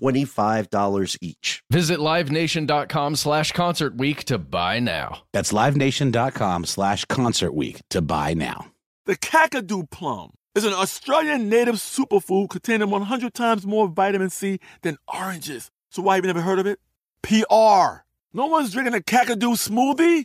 $25 each. Visit livenation.com slash concert week to buy now. That's livenation.com slash concert week to buy now. The Kakadu plum is an Australian native superfood containing 100 times more vitamin C than oranges. So why have you never heard of it? PR. No one's drinking a Kakadu smoothie?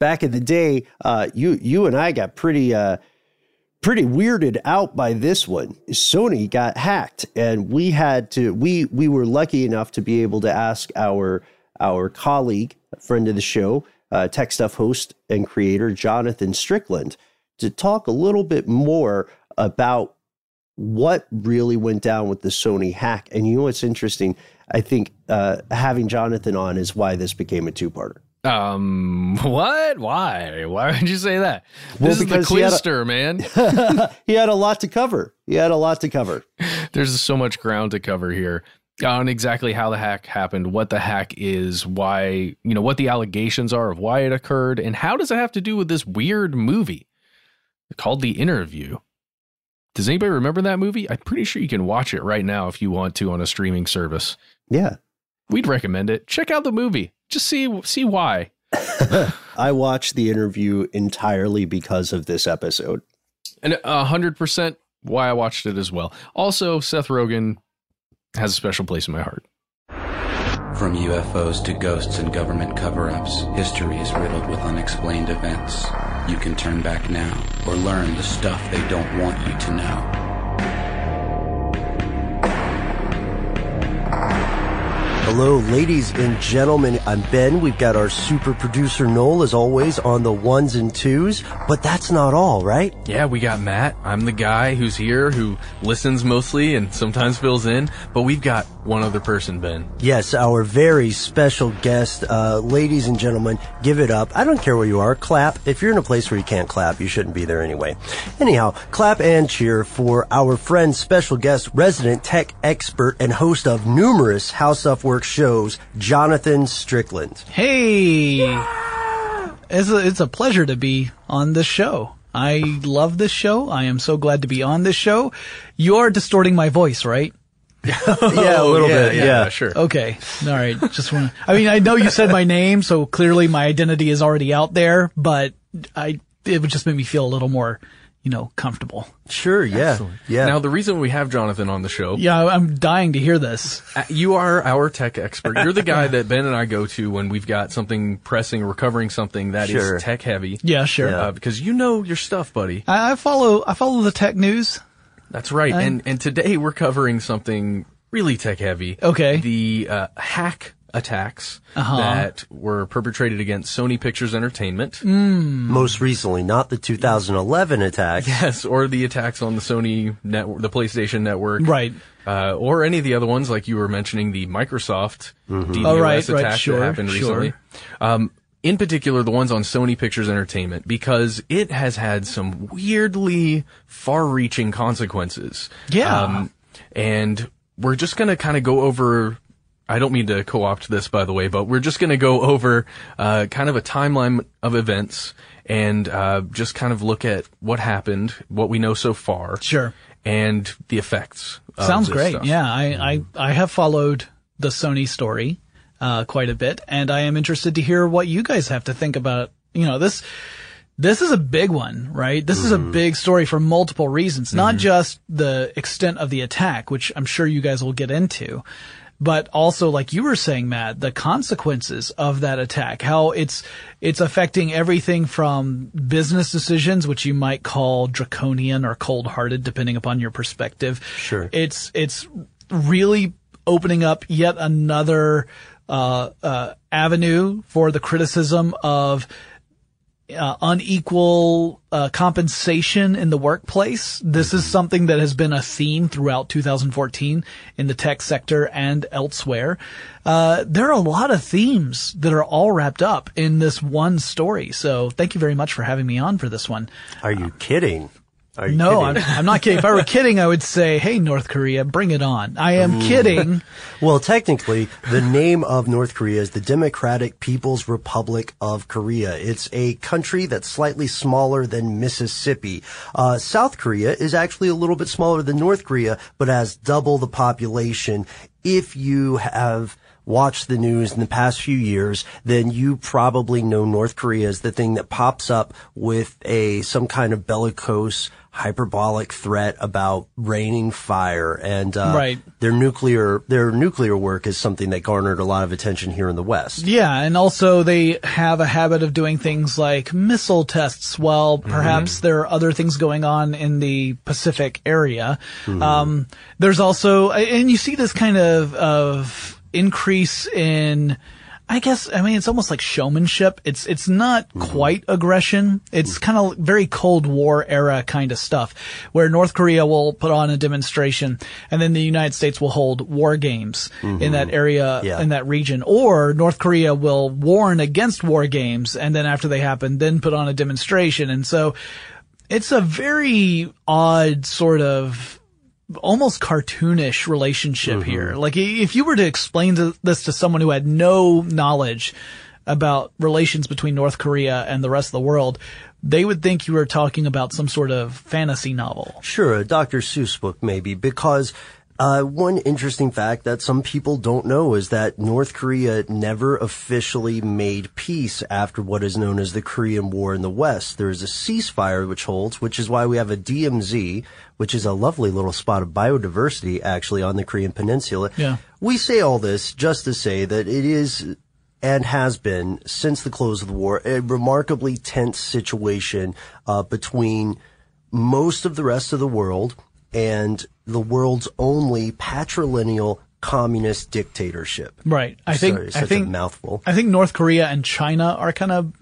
back in the day, uh, you you and I got pretty uh, pretty weirded out by this one. Sony got hacked, and we had to we we were lucky enough to be able to ask our our colleague, friend of the show, uh, tech stuff host and creator Jonathan Strickland, to talk a little bit more about what really went down with the Sony hack. And you know what's interesting? I think uh, having Jonathan on is why this became a two-parter. Um, what? Why? Why would you say that? Well, this is the because he had a- Quizster, man. he had a lot to cover. He had a lot to cover. There's so much ground to cover here on exactly how the hack happened, what the hack is, why, you know, what the allegations are of why it occurred, and how does it have to do with this weird movie called The Interview. Does anybody remember that movie? I'm pretty sure you can watch it right now if you want to on a streaming service. Yeah. We'd recommend it. Check out the movie. Just see see why. I watched the interview entirely because of this episode. And a hundred percent why I watched it as well. Also, Seth Rogen has a special place in my heart. From UFOs to ghosts and government cover ups, history is riddled with unexplained events. You can turn back now or learn the stuff they don't want you to know. Hello, ladies and gentlemen. I'm Ben. We've got our super producer Noel, as always, on the ones and twos. But that's not all, right? Yeah, we got Matt. I'm the guy who's here who listens mostly and sometimes fills in. But we've got one other person, Ben. Yes, our very special guest. Uh, ladies and gentlemen, give it up. I don't care where you are. Clap. If you're in a place where you can't clap, you shouldn't be there anyway. Anyhow, clap and cheer for our friend, special guest, resident tech expert, and host of numerous How Stuff Works shows, Jonathan Strickland. Hey, it's a, it's a pleasure to be on this show. I love this show. I am so glad to be on this show. You're distorting my voice, right? yeah, a little yeah, bit. yeah, Yeah, sure. Okay. All right. Just want to, I mean, I know you said my name, so clearly my identity is already out there, but I, it would just make me feel a little more, you know, comfortable. Sure. Yeah. Yeah. Now, the reason we have Jonathan on the show, Yeah, I'm dying to hear this. uh, you are our tech expert. You're the guy that Ben and I go to when we've got something pressing, recovering something that is Sure. tech heavy. Yeah, sure. Uh, because you know your stuff, buddy. I, I follow, I follow the tech news. That's right. I- and and today we're covering something really tech heavy. Okay. The uh, hack attacks Uh-huh. that were perpetrated against Sony Pictures Entertainment. Mm. Most recently, not the 2011 attack. Yes, or the attacks on the Sony network, the PlayStation network, Right. Uh, or any of the other ones, like you were mentioning, the Microsoft DDoS Oh, right, right, attack sure, that happened sure. recently. Um, in particular, the ones on Sony Pictures Entertainment, because it has had some weirdly far-reaching consequences. Yeah. Um, and we're just gonna kind of go over. I don't mean to co-opt this, by the way, but we're just gonna go over uh, kind of a timeline of events and uh, just kind of look at what happened, what we know so far, Sure. and the effects. Sounds great. stuff. Yeah, I, I, I have followed the Sony story uh, quite a bit, and I am interested to hear what you guys have to think about. You know, this this is a big one, right? This is a big story for multiple reasons, not just the extent of the attack, which I'm sure you guys will get into, but also, like you were saying, Matt, the consequences of that attack, how it's, it's affecting everything from business decisions, which you might call draconian or cold-hearted, depending upon your perspective. Sure. It's, it's really opening up yet another, uh, uh, avenue for the criticism of, uh, unequal uh, compensation in the workplace. This is something that has been a theme throughout 2014 in the tech sector and elsewhere. Uh, there are a lot of themes that are all wrapped up in this one story. So thank you very much for having me on for this one. Are you kidding? No? I'm, I'm not kidding. If I were kidding, I would say, "Hey, North Korea, bring it on." I am kidding. Well, technically, the name of North Korea is the Democratic People's Republic of Korea. It's a country that's slightly smaller than Mississippi. Uh, South Korea is actually a little bit smaller than North Korea, but has double the population. If you have watched the news in the past few years, then you probably know North Korea is the thing that pops up with a some kind of bellicose hyperbolic threat about raining fire and uh, Right. their nuclear their nuclear work is something that garnered a lot of attention here in the West. Yeah, and also they have a habit of doing things like missile tests while perhaps there are other things going on in the Pacific area. Um, there's also, and you see this kind of, of increase in, I guess, I mean, it's almost like showmanship. It's, it's not mm-hmm. quite aggression. It's mm. kind of very Cold War era kind of stuff where North Korea will put on a demonstration and then the United States will hold war games in mm-hmm. that area, Yeah. in that region. Or North Korea will warn against war games and then after they happen, then put on a demonstration. And so it's a very odd sort of almost cartoonish relationship mm-hmm. here. Like if you were to explain to, this to someone who had no knowledge about relations between North Korea and the rest of the world, they would think you were talking about some sort of fantasy novel. Sure, a Dr. Seuss book maybe, because uh, one interesting fact that some people don't know is that North Korea never officially made peace after what is known as the Korean War in the West. There is a ceasefire which holds, which is why we have a DMZ, which is a lovely little spot of biodiversity actually on the Korean Peninsula. Yeah. We say all this just to say that it is and has been since the close of the war a remarkably tense situation uh, between most of the rest of the world and the world's only patrilineal communist dictatorship. Right. I think, Sorry, I think, a mouthful. I think North Korea and China are kind of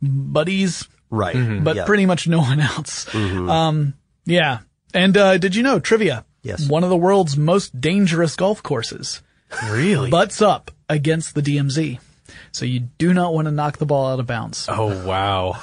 buddies. Right. But Yeah. pretty much no one else. Um, yeah. And, uh, did you know, trivia? Yes. One of the world's most dangerous golf courses. Really? Butts up against the DMZ. So you do not want to knock the ball out of bounds. oh wow.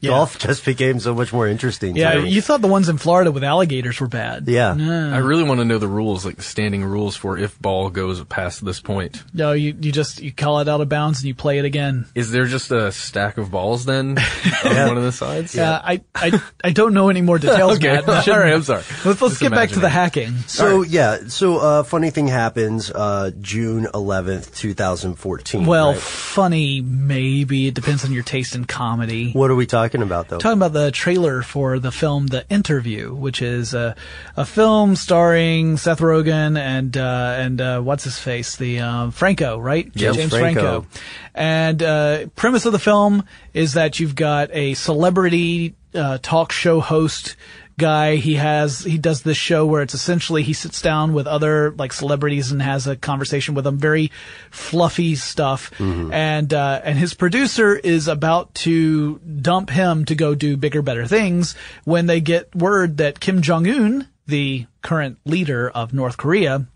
Yeah. Golf just became so much more interesting. Yeah, me. you thought the ones in Florida with alligators were bad. Yeah. No, I really want to know the rules, like the standing rules for if ball goes past this point. no you, you just, you call it out of bounds and you play it again. Is there just a stack of balls then on one of the sides? Yeah, I, I, I don't know any more details, Okay. Matt. We All I'm sorry. Let's, let's Just get back to the hacking. So yeah, so uh, funny thing happens uh, June eleventh, two thousand fourteen. Well, right? funny, maybe. It depends on your taste in comedy. what are we talking about though? Talking about the trailer for the film The Interview, which is a, a film starring Seth Rogen and uh, and uh, what's his face, the um, Franco, right? Yep, James Franco. Franco. And uh, premise of the film is that you've got a celebrity uh, talk show host guy. He has he does this show where it's essentially he sits down with other like celebrities and has a conversation with them, very fluffy stuff. And uh, and his producer is about to dump him to go do bigger, better things when they get word that Kim Jong Un, the current leader of North Korea,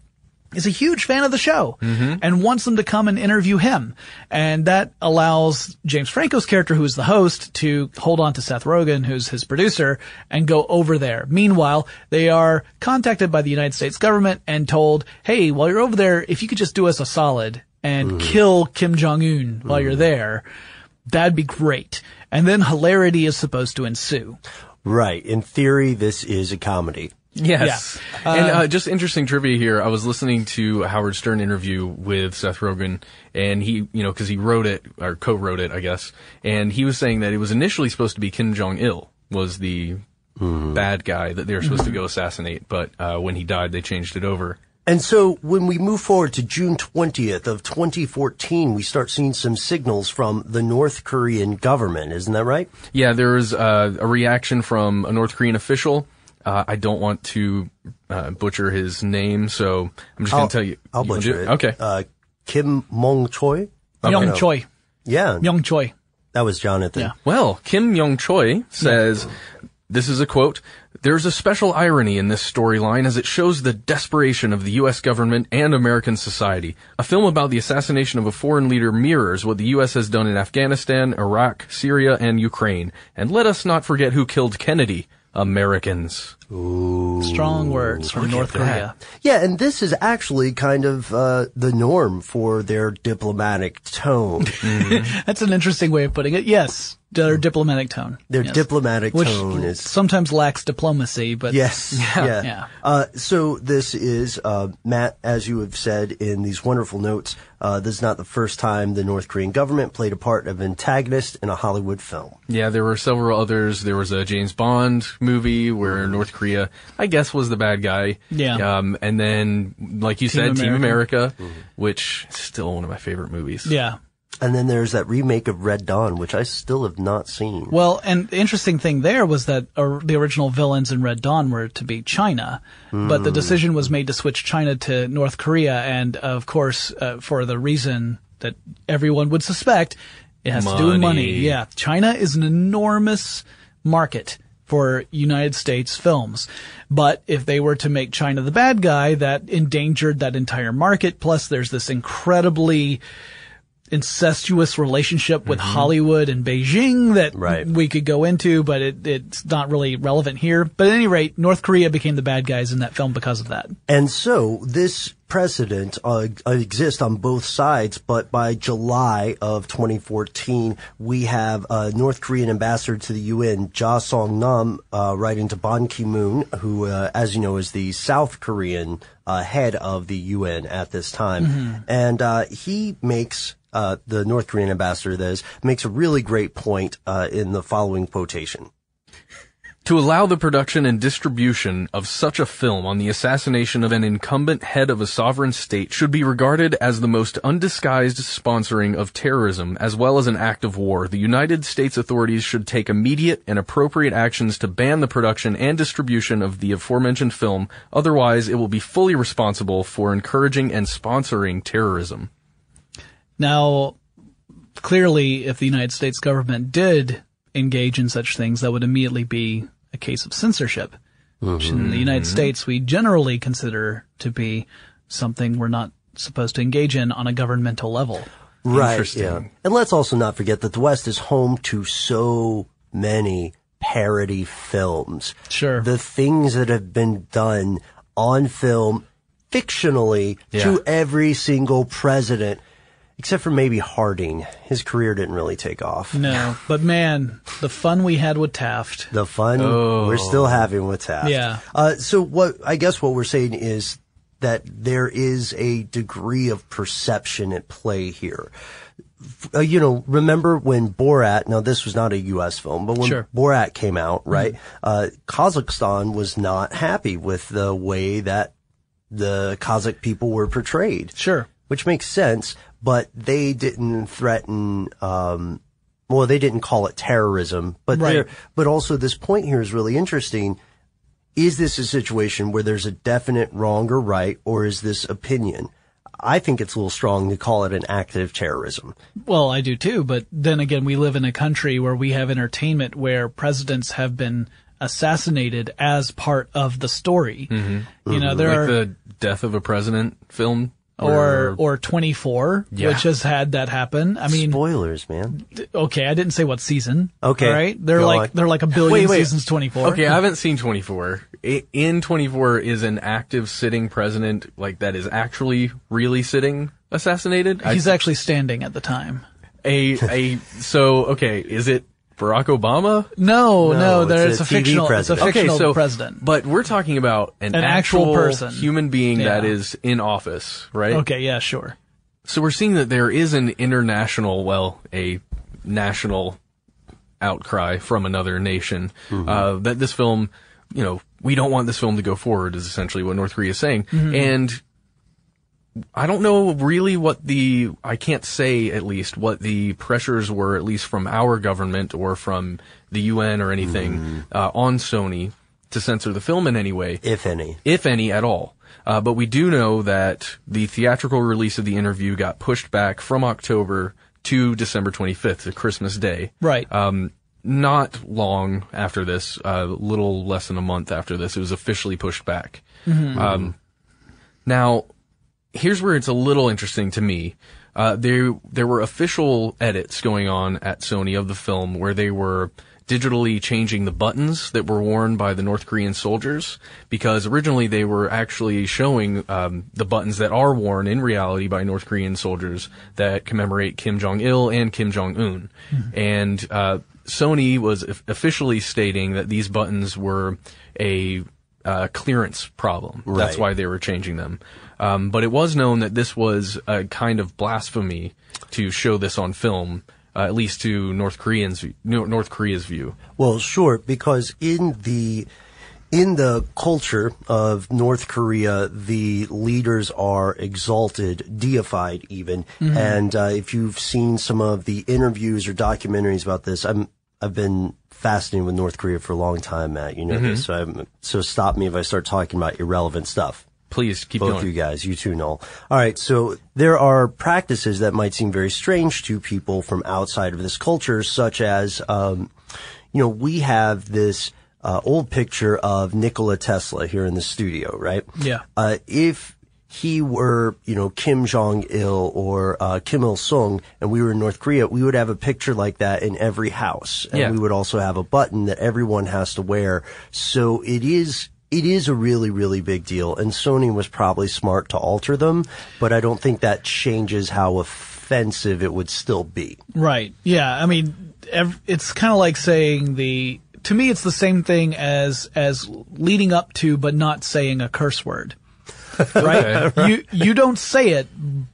is a huge fan of the show mm-hmm. and wants them to come and interview him. And that allows James Franco's character, who is the host, to hold on to Seth Rogen, who's his producer, and go over there. Meanwhile, they are contacted by the United States government and told, hey, while you're over there, if you could just do us a solid and kill Kim Jong-un while you're there, that'd be great. And then hilarity is supposed to ensue. Right. In theory, this is a comedy. Yes. Yeah. and Uh, uh, just interesting trivia here. I was listening to a Howard Stern interview with Seth Rogen, and he, you know, because he wrote it or co-wrote it, I guess, and he was saying that it was initially supposed to be Kim Jong Il was the bad guy that they were supposed to go assassinate, but uh, when he died, they changed it over. And so when we move forward to June 20th of 2014, we start seeing some signals from the North Korean government. Isn't that right? Yeah, there was uh, a reaction from a North Korean official. Uh, I don't want to uh, butcher his name, so I'm just going to tell you. I'll you wanna butcher do it. Okay. Uh, Kim Mong Choi? Myung. Choi. Yeah. Myung Choi. That was Jonathan. Yeah. Well, Kim Young Choi says, this is a quote, there's a special irony in this storyline as it shows the desperation of the U.S. government and American society. A film about the assassination of a foreign leader mirrors what the U.S. has done in Afghanistan, Iraq, Syria, and Ukraine. And let us not forget who killed Kennedy. Americans. Strong words from North Korea. Yeah, and this is actually kind of uh, the norm for their diplomatic tone. That's an interesting way of putting it. Yes, their diplomatic tone. Their Yes. diplomatic Which tone is sometimes lacks diplomacy, but Yes. Yeah. Yeah. Uh, so this is, uh, Matt, as you have said in these wonderful notes, uh, this is not the first time the North Korean government played a part of antagonist in a Hollywood film. Yeah, there were several others. There was a James Bond movie where North Korea, I guess, was the bad guy. Yeah. Um, and then, like you Team said, Team America. America, which is still one of my favorite movies. yeah. And then there's that remake of Red Dawn, which I still have not seen. Well, and the interesting thing there was that uh, the original villains in Red Dawn were to be China, but the decision was made to switch China to North Korea, and of course, uh, for the reason that everyone would suspect, it has to do with money. Money. Yeah, China is an enormous market for United States films. But if they were to make China the bad guy, that endangered that entire market. Plus, there's this incredibly incestuous relationship with mm-hmm. Hollywood and Beijing that Right. we could go into, but it, it's not really relevant here. But at any rate, North Korea became the bad guys in that film because of that. And so this precedent uh, exists on both sides, but by July of 2014, we have a North Korean ambassador to the UN, Ja Song Nam, uh, writing to Ban Ki-moon, who, uh, as you know, is the South Korean uh, head of the UN at this time. And uh, he makes uh, the North Korean ambassador, that is, makes a really great point uh, in the following quotation. To allow the production and distribution of such a film on the assassination of an incumbent head of a sovereign state should be regarded as the most undisguised sponsoring of terrorism as well as an act of war. The United States authorities should take immediate and appropriate actions to ban the production and distribution of the aforementioned film, otherwise it will be fully responsible for encouraging and sponsoring terrorism. Now, clearly, if the United States government did engage in such things, that would immediately be a case of censorship, which in the United mm-hmm. States we generally consider to be something we're not supposed to engage in on a governmental level. Right. Interesting. Yeah. And let's also not forget that the West is home to so many parody films. Sure. The things that have been done on film fictionally Yeah. to every single president, except for maybe Harding. His career didn't really take off. No, but man, the fun we had with Taft. The fun we're still having with Taft. Yeah. Uh, so what I guess what we're saying is that there is a degree of perception at play here. Uh, you know, remember when Borat? Now this was not a U.S. film, but when Sure. Borat came out, right? Uh, Kazakhstan was not happy with the way that the Kazakh people were portrayed Sure. which makes sense, but they didn't threaten, um, well, they didn't call it terrorism, but Right. there, but also this point here is really interesting. is this a situation where there's a definite wrong or right, or is this opinion? I think it's a little strong to call it an act of terrorism. Well, I do too, but then again, we live in a country where we have entertainment where presidents have been assassinated as part of the story. Mm-hmm. You know, there like are the death of a president film, or or 24, Yeah. which has had that happen. I mean, spoilers, man. Okay, I didn't say what season. Okay, all right. They're go like on. they're like a billion Wait, wait. seasons 24. Okay, I haven't seen 24. I- In 24 is an active sitting president, like that is actually really sitting assassinated. I- He's actually standing at the time. a a so okay, is it Barack Obama? No, no, No, there's a, a fictional, president. it's a Okay, fictional so president. but we're talking about an, An actual person. human being that Yeah. is in office, right? Okay, yeah, sure. So we're seeing that there is an international, well, a national outcry from another nation uh, that this film, you know, we don't want this film to go forward is essentially what North Korea is saying. And I don't know really what the, I can't say at least what the pressures were, at least from our government or from the UN or anything, uh, on Sony to censor the film in any way If any. if any at all. Uh, but we do know that the theatrical release of the interview got pushed back from October to December 25th, to Christmas Day. Right. Um, not long after this, a little less than a month after this, it was officially pushed back. Um, now, here's where it's a little interesting to me. Uh, there, there were official edits going on at Sony of the film where they were digitally changing the buttons that were worn by the North Korean soldiers because originally they were actually showing um, the buttons that are worn in reality by North Korean soldiers that commemorate Kim Jong Il and Kim Jong Un, and uh, Sony was of- officially stating that these buttons were a uh, clearance problem. That's why they were changing them. Um, but it was known that this was a kind of blasphemy to show this on film, uh, at least to North Koreans, North Korea's view. Well, sure, because in the in the culture of North Korea, the leaders are exalted, deified, even. And uh, if you've seen some of the interviews or documentaries about this, I'm I've been fascinated with North Korea for a long time, Matt. You know this, so I'm, so stop me if I start talking about irrelevant stuff. Please keep Both going. you guys, you too, Noel. All right, so there are practices that might seem very strange to people from outside of this culture, such as, um, you know, we have this uh, old picture of Nikola Tesla here in the studio, right? Yeah. Uh, if he were, you know, Kim Jong Il or uh, Kim Il Sung, and we were in North Korea, we would have a picture like that in every house, and Yeah. we would also have a button that everyone has to wear. So it is. It is a really, really big deal, and Sony was probably smart to alter them, but I don't think that changes how offensive it would still be. Right. Yeah. I mean, ev- it's kind of like saying the. To me, it's the same thing as as leading up to, but not saying a curse word. Right. you you don't say it,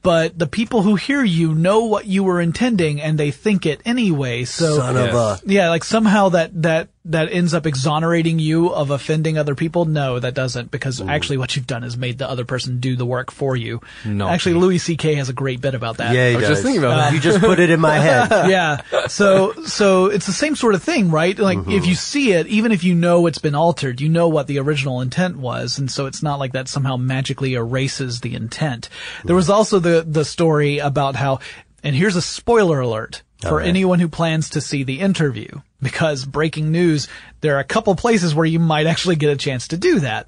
but the people who hear you know what you were intending, and they think it anyway. So Son of a. yeah, like somehow that that that ends up exonerating you of offending other people. No, that doesn't, because actually what you've done is made the other person do the work for you. No. Actually, Louis C.K. has a great bit about that. Yeah, he I was does. just thinking about that. You just put it in my head. yeah. So so it's the same sort of thing, right? Like if mm-hmm. you see it, even if you know it's been altered, you know what the original intent was, and so it's not like that somehow magically erases the intent. There was also the the story about how, and here's a spoiler alert for anyone who plans to see the interview. Because breaking news, there are a couple places where you might actually get a chance to do that.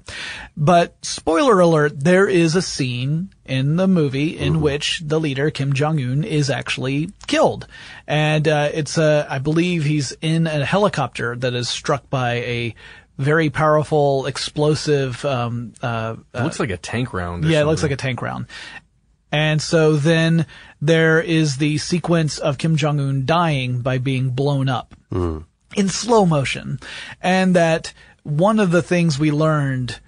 But spoiler alert, there is a scene in the movie in which the leader, Kim Jong-un, is actually killed. And, uh, it's a, I believe he's in a helicopter that is struck by a very powerful, explosive, um, uh, It looks like a tank round. yeah, it looks like a tank round. And so then there is the sequence of Kim Jong Un dying by being blown up in slow motion. And that one of the things we learned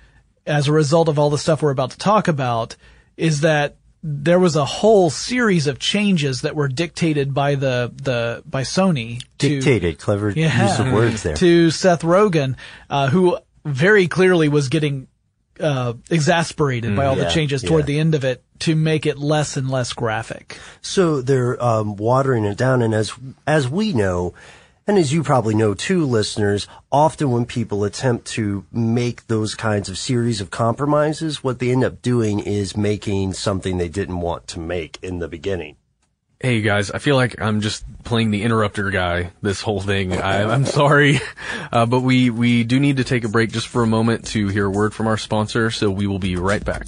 as a result of all the stuff we're about to talk about is that there was a whole series of changes that were dictated by the, the, by Sony to, Dictated, clever use of words there. to Seth Rogen, uh, who very clearly was getting uh, exasperated by all the changes toward yeah. the end of it to make it less and less graphic. So they're um, watering it down, and as as we know, And as you probably know too, listeners, often when people attempt to make those kinds of series of compromises, what they end up doing is making something they didn't want to make in the beginning. Hey guys, I feel like I'm just playing the interrupter guy this whole thing. I, I'm sorry, uh, but we we do need to take a break just for a moment to hear a word from our sponsor. So we will be right back.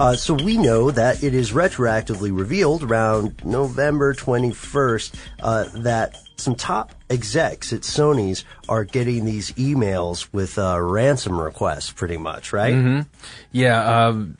Uh, so we know that it is retroactively revealed around November 21st uh, that some top execs at Sony's are getting these emails with uh, ransom requests, pretty much, right? Mm-hmm. Yeah, um,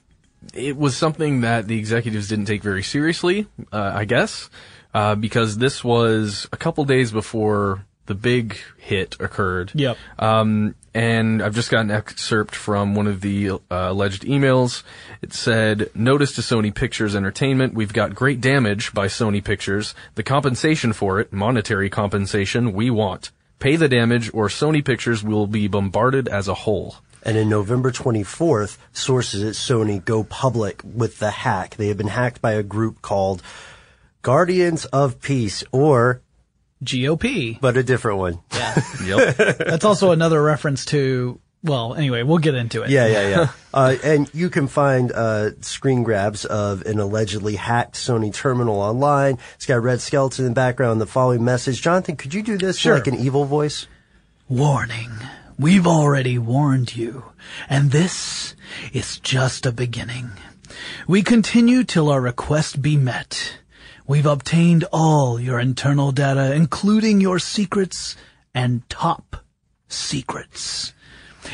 it was something that the executives didn't take very seriously, uh, I guess, uh, because this was a couple days before the big hit occurred. Yep. Um, and I've just got an excerpt from one of the uh, alleged emails. It said, "Notice to Sony Pictures Entertainment: We've got great damage by Sony Pictures. The compensation for it, monetary compensation, we want. Pay the damage, or Sony Pictures will be bombarded as a whole." And in November 24th, sources at Sony go public with the hack. They have been hacked by a group called Guardians of Peace, or GOP, but a different one. Yeah. yep. That's also another reference to. Well, anyway, we'll get into it. Yeah, yeah, yeah. uh, and you can find uh, screen grabs of an allegedly hacked Sony terminal online. It's got a red skeleton in the background. The following message, Jonathan, could you do this Sure. like an evil voice? Warning. We've already warned you, and this is just a beginning. We continue till our request be met. We've obtained all your internal data, including your secrets and top secrets.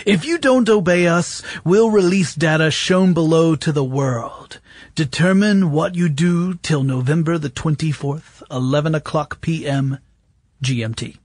If you don't obey us, we'll release data shown below to the world. Determine what you do till November the 24th, 11 o'clock p.m. GMT.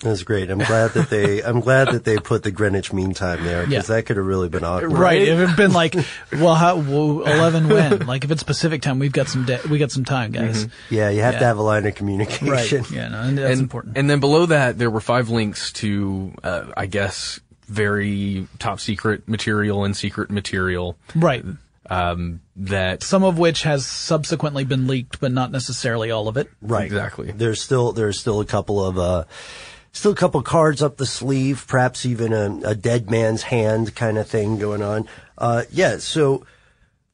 That's great. I'm glad that they. I'm glad that they put the Greenwich Mean Time there because Yeah. that could have really been awkward. Right. If it had been like, well, how, well, 11 when? Like if it's Pacific time, we've got some, de- we got some time, guys. Yeah, you have Yeah. to have a line of communication. Right. Yeah, no, and that's and, important. And then below that, there were five links to, uh, I guess, very top secret material and secret material. Right. Um, that Some of which has subsequently been leaked, but not necessarily all of it. Right. Exactly. There's still there's still a couple of uh still a couple cards up the sleeve, perhaps even a, a dead man's hand kind of thing going on. Uh yeah, so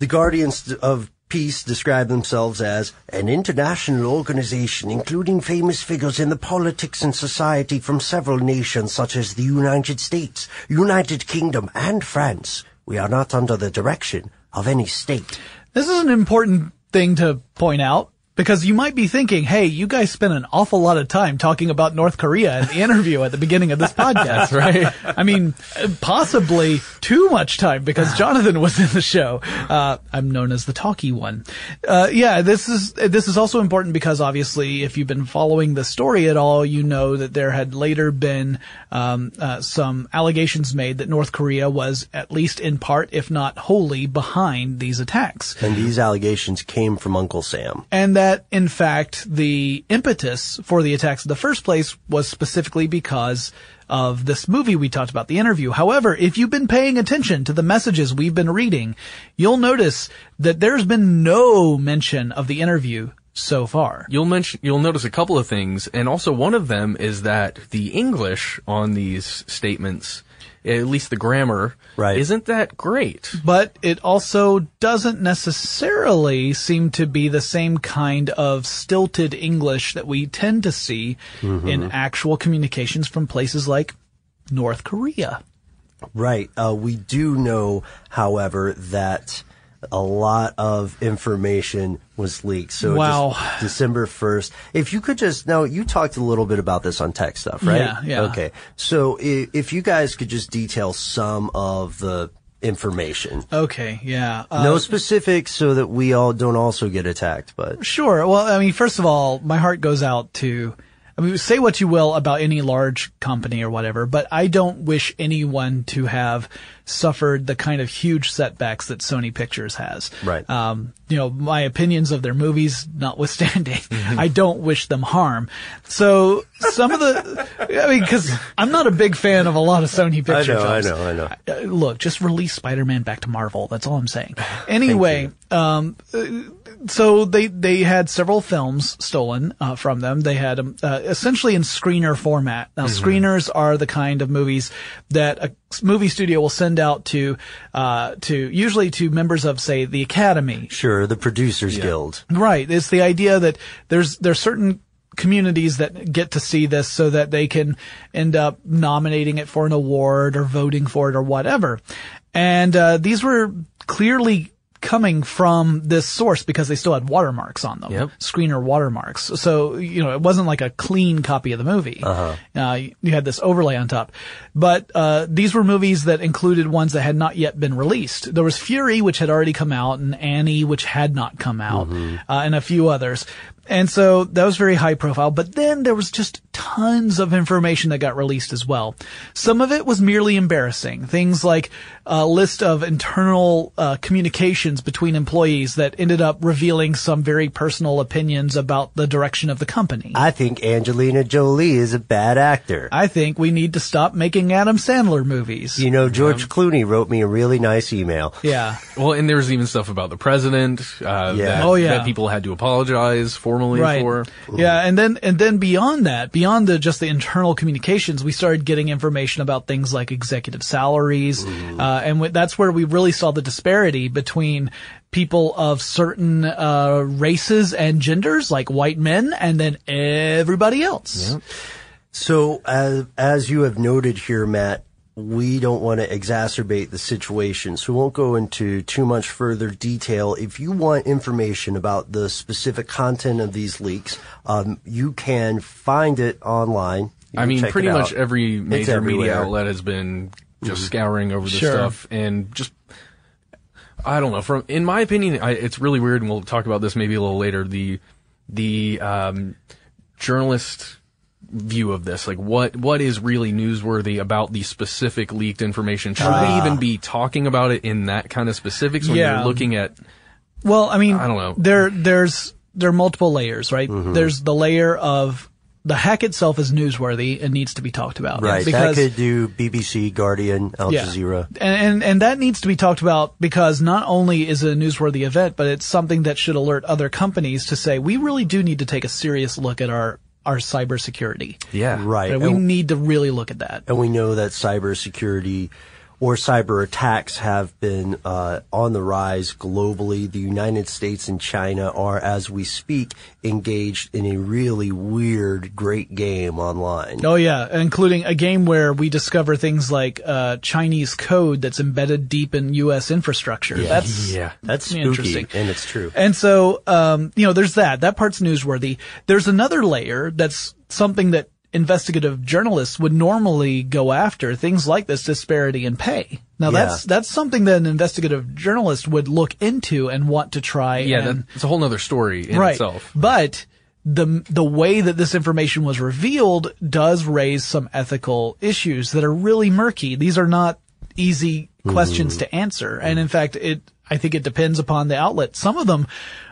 the Guardians of Peace describe themselves as an international organization including famous figures in the politics and society from several nations such as the United States, United Kingdom, and France. We are not under the direction of any state. This is an important thing to point out because you might be thinking, hey, you guys spent an awful lot of time talking about North Korea in the interview at the beginning of this podcast. Right. I mean, possibly too much time because Jonathan was in the show. Uh, I'm known as the talky one. Uh, yeah, this is, this is also important because obviously if you've been following the story at all, you know that there had later been, um, uh, some allegations made that North Korea was at least in part, if not wholly, behind these attacks. And these allegations came from Uncle Sam. And that, in fact, the impetus for the attacks in the first place was specifically because of this movie we talked about, the interview. However, if you've been paying attention to the messages we've been reading, you'll notice that there's been no mention of the interview so far. You'll mention, you'll notice a couple of things, and also one of them is that the English on these statements, at least the grammar, Right. isn't that great. But it also doesn't necessarily seem to be the same kind of stilted English that we tend to see in actual communications from places like North Korea. Right. Uh, we do know, however, that a lot of information was leaked. So Wow. December 1st. If you could just, now you talked a little bit about this on tech stuff, right? Yeah, yeah. Okay. So if, if you guys could just detail some of the information. Okay, yeah. Uh, no specifics so that we all don't also get attacked, but Sure. Well, I mean, first of all, my heart goes out to, I mean, say what you will about any large company or whatever, but I don't wish anyone to have suffered the kind of huge setbacks that Sony Pictures has. Right. Um, you know, my opinions of their movies notwithstanding, I don't wish them harm. So some of the, I mean, cause I'm not a big fan of a lot of Sony Pictures. I know, I know, I know. Uh, look, just release Spider-Man back to Marvel. That's all I'm saying. Anyway, um, uh, so they they had several films stolen uh, from them. They had them uh, essentially in screener format. Now, screeners are the kind of movies that a movie studio will send out to uh, to usually to members of say the Academy sure, the Producers Guild. Right. It's the idea that there's there's certain communities that get to see this so that they can end up nominating it for an award or voting for it or whatever. And uh, these were clearly coming from this source because they still had watermarks on them. Yep. Screener watermarks. So, you know, it wasn't like a clean copy of the movie. Uh-huh. you had this overlay on top. But, uh, these were movies that included ones that had not yet been released. There was Fury, which had already come out, and Annie, which had not come out, uh, and a few others. And so that was very high profile, but then there was just tons of information that got released as well. Some of it was merely embarrassing. Things like a list of internal uh, communications between employees that ended up revealing some very personal opinions about the direction of the company. I think Angelina Jolie is a bad actor. I think we need to stop making Adam Sandler movies. You know, George Clooney wrote me a really nice email. Yeah. Well, and there's even stuff about the president, uh, Yeah. that, Oh, yeah. that people had to apologize formally right. for. Yeah, and then and then beyond that, beyond the just the internal communications, we started getting information about things like executive salaries, uh, and w- that's where we really saw the disparity between people of certain uh, races and genders, like white men, and then everybody else. So, as, as you have noted here, Matt, we don't want to exacerbate the situation, so we won't go into too much further detail. If you want information about the specific content of these leaks, um, you can find it online. I mean, pretty much every major media outlet has been just Mhm. scouring over this Sure. stuff and just. I don't know. From in my opinion, I, it's really weird, and we'll talk about this maybe a little later. The the um, journalist view of this? Like, what what is really newsworthy about the specific leaked information? Should we Ah. even be talking about it in that kind of specifics when Yeah. you're looking at? Well, I mean, I don't know. There, there's there are multiple layers, right? Mm-hmm. There's the layer of the hack itself is newsworthy and needs to be talked about, Right. Because that could do BBC, Guardian, Al Yeah. Jazeera. and, and and that needs to be talked about because not only is it a newsworthy event, but it's something that should alert other companies to say we really do need to take a serious look at our our cybersecurity. Yeah. Right. And we And- need to really look at that. And we know that cybersecurity or cyber attacks have been uh, on the rise globally. The United States and China are, as we speak, engaged in a really weird, great game online. Oh yeah, including a game where we discover things like uh, Chinese code that's embedded deep in U.S. infrastructure. That's yeah, that's spooky, interesting. and it's true. And so, um, you know, there's that. That part's newsworthy. There's another layer that's something that investigative journalists would normally go after. Things like this disparity in pay. Now Yeah. that's that's something that an investigative journalist would look into and want to try. Yeah, and, that's a whole other story in right. itself. But the the way that this information was revealed does raise some ethical issues that are really murky. These are not easy questions to answer, and in fact, it I think it depends upon the outlet. Some of them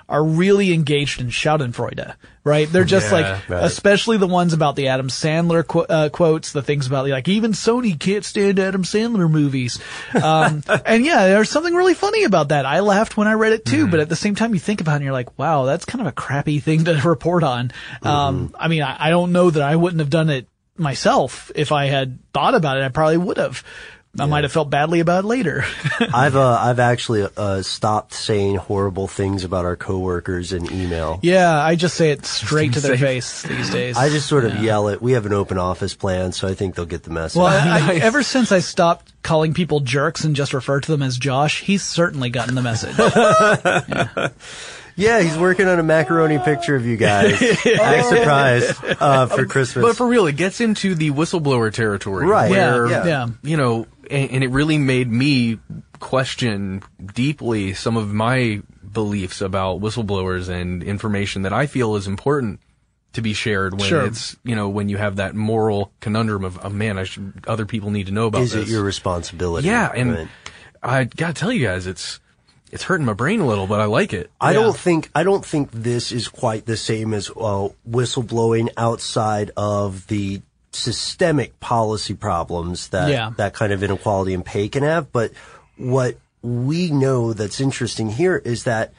are really engaged in Schadenfreude, right? They're just Yeah, like, right. especially the ones about the Adam Sandler qu- uh, quotes, the things about like even Sony can't stand Adam Sandler movies. Um, and yeah, there's something really funny about that. I laughed when I read it too, but at the same time, you think about it and you're like, wow, that's kind of a crappy thing to report on. Um, I mean, I, I don't know that I wouldn't have done it myself if I had thought about it. I probably would have. I might have felt badly about it later. I've uh, I've actually uh, stopped saying horrible things about our coworkers in email. yeah, I just say it straight to their face these days. I just sort of yell it. We have an open office plan, so I think they'll get the message. Well, I, I, ever since I stopped calling people jerks and just refer to them as Josh, he's certainly gotten the message. yeah, he's working on a macaroni picture of you guys. Act surprised uh, for Christmas. But for real, it gets into the whistleblower territory. Right. Where, Yeah, yeah. you know, and, and it really made me question deeply some of my beliefs about whistleblowers and information that I feel is important to be shared when Sure. it's, you know, when you have that moral conundrum of, oh man, I should, other people need to know about Is this. it your responsibility? Yeah. And Right. I gotta tell you guys, it's, it's hurting my brain a little, but I like it. I don't think I don't think this is quite the same as uh, whistleblowing outside of the systemic policy problems that Yeah. that kind of inequality and pay can have. But what we know that's interesting here is that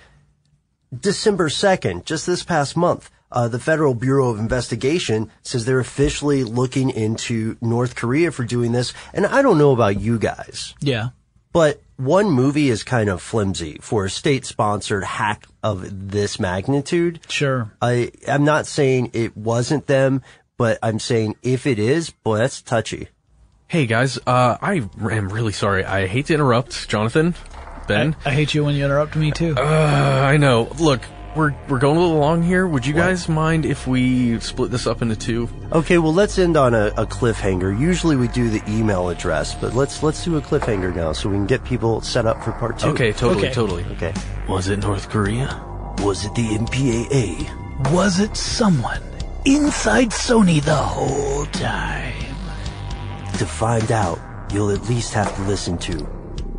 December 2nd, just this past month, uh, the Federal Bureau of Investigation says they're officially looking into North Korea for doing this. And I don't know about you guys, yeah. but one movie is kind of flimsy for a state sponsored hack of this magnitude. Sure. I, I'm not saying it wasn't them, but I'm saying if it is, boy, that's touchy. Hey guys, uh, I am really sorry. I hate to interrupt, Jonathan, Ben. I hate you when you interrupt me too. Uh, I know. Look, we're we're going a little long here. Would you guys mind if we split this up into two? Okay, well, let's end on a, a cliffhanger. Usually we do the email address, but let's let's do a cliffhanger now so we can get people set up for part two. Okay, totally, Okay. totally. Okay. Was it North Korea? Was it the MPAA? Was it someone inside Sony the whole time? To find out, you'll at least have to listen to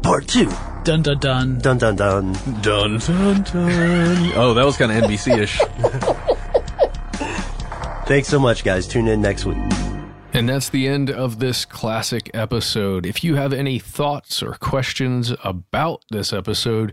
part two. Dun dun dun. Dun dun dun. Dun dun dun. Oh, that was kind of NBC-ish. Thanks so much, guys. Tune in next week. And that's the end of this classic episode. If you have any thoughts or questions about this episode,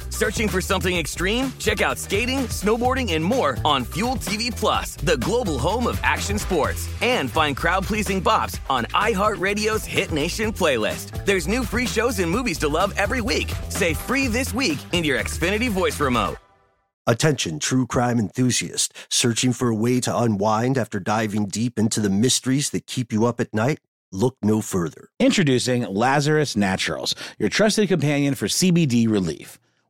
Searching for something extreme? Check out skating, snowboarding, and more on Fuel TV Plus, the global home of action sports. And find crowd-pleasing bops on iHeartRadio's Hit Nation playlist. There's new free shows and movies to love every week. Say free this week in your Xfinity voice remote. Attention, true crime enthusiast, searching for a way to unwind after diving deep into the mysteries that keep you up at night? Look no further. Introducing Lazarus Naturals, your trusted companion for CBD relief.